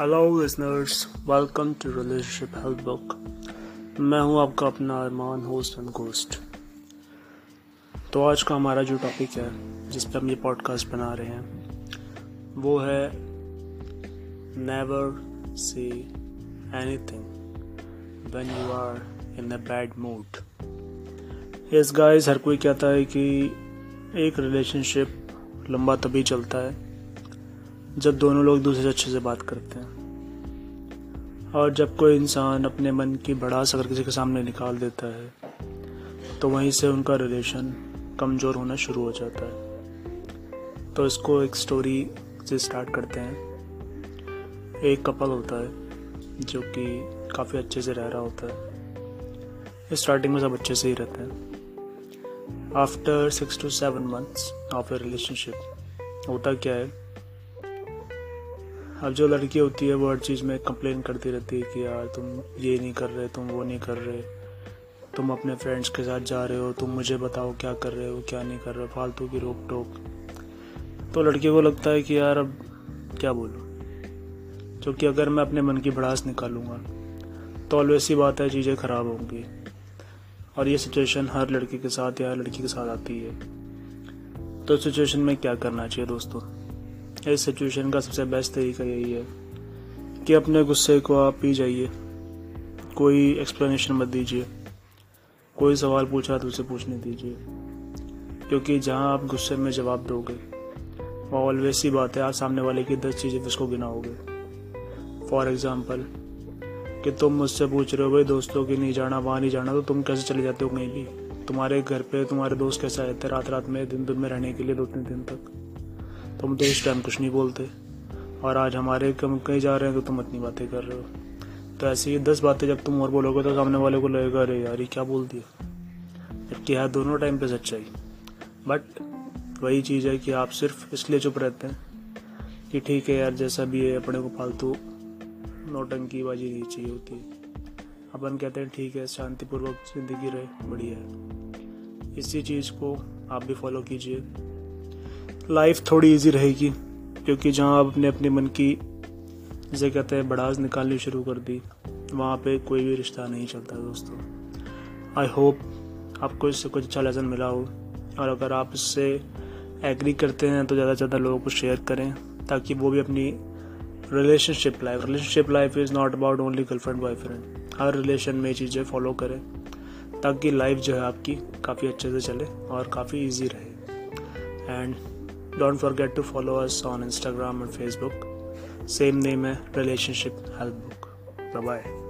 Hello listeners welcome to relationship help book मैं हूँ आपका अपना अरमान होस्ट एंड गोस्ट तो आज का हमारा जो टॉपिक है, जिस पर हम ये पॉडकास्ट बना रहे हैं, वो है never see anything when you are in a bad mood yes guys हर कोई कहता है कि एक रिलेशनशिप लंबा तभी चलता है जब दोनों लोग दूसरे से अच्छे से बात करते हैं। और जब कोई इंसान अपने मन की भड़ास अगर किसी के सामने निकाल देता है तो वहीं से उनका रिलेशन कमज़ोर होना शुरू हो जाता है। तो इसको एक स्टोरी से स्टार्ट करते हैं। एक कपल होता है, जो कि काफ़ी अच्छे से रह रहा होता है। स्टार्टिंग में सब अच्छे से ही रहते हैं। After six to seven months of a relationship होता क्या है? अब जो लड़की होती है, वो हर चीज़ में कंप्लेन करती रहती है कि यार तुम ये नहीं कर रहे, तुम वो नहीं कर रहे। तुम अपने फ्रेंड्स के साथ जा रहे हो, तुम मुझे बताओ क्या कर रहे हो, क्या नहीं कर रहे हो, फालतू की रोक टोक तो लड़के को लगता है कि यार अब क्या बोलूँ? क्योंकि अगर मैं अपने मन की भड़ास निकालूँगा तो ऑलवेस ही बात है, चीज़ें ख़राब होंगी। और ये सिचुएशन हर लड़के के साथ या हर लड़की के साथ आती है। तो सिचुएशन में क्या करना चाहिए दोस्तों? इस सिचुएशन का सबसे बेस्ट तरीका यही है कि अपने गुस्से को आप पी जाइए। कोई एक्सप्लेनेशन मत दीजिए। कोई सवाल पूछा तो उसे पूछने दीजिए। क्योंकि जहाँ आप गुस्से में जवाब दोगे वो ऑलवेस ही बात है आप सामने वाले की दस चीज़ें उसको गिनाओगे। फॉर एग्ज़ाम्पल कि तुम मुझसे पूछ रहे हो, भाई दोस्तों की नहीं जाना, वहाँ नहीं जाना तो तुम कैसे चले जाते हो कहीं भी? तुम्हारे घर पे, तुम्हारे दोस्त कैसे आए थे रात रात में दिन दिन में रहने के लिए दो तीन दिन तक? तुम तो इस टाइम कुछ नहीं बोलते। और आज हमारे कम कहीं जा रहे हैं तो तुम इतनी बातें कर रहे हो। तो ऐसी ही दस बातें जब तुम और बोलोगे तो सामने वाले को लगेगा, अरे यार, ये क्या बोल दिया? जबकि है दोनों टाइम पे सच्चाई। बट वही चीज़ है कि आप सिर्फ़ इसलिए चुप रहते हैं कि ठीक है यार, जैसा भी है, अपने को फालतू नौटंकी बाजी नहीं चाहिए होती। अपन कहते हैं, ठीक है, शांतिपूर्वक ज़िंदगी रहे, बढ़िया है। इसी चीज़ को आप भी फॉलो कीजिए। लाइफ थोड़ी इजी रहेगी, क्योंकि जहाँ आप अपने अपने मन की जिसे कहते हैं बड़ाज निकालनी शुरू कर दी, वहाँ पे कोई भी रिश्ता नहीं चलता दोस्तों। आई होप आपको इससे कुछ अच्छा लेसन मिला हो, और अगर आप इससे एग्री करते हैं तो ज़्यादा से ज़्यादा लोगों को शेयर करें, ताकि वो भी अपनी relationship life relationship life is not about only girlfriend boyfriend her relation में चीज़ें फॉलो करें, ताकि लाइफ जो है आपकी काफ़ी अच्छे से चले और काफ़ी इजी रहे। And Don't forget to follow us on Instagram and Facebook. Same name eh? Relationship Help Book. Bye bye.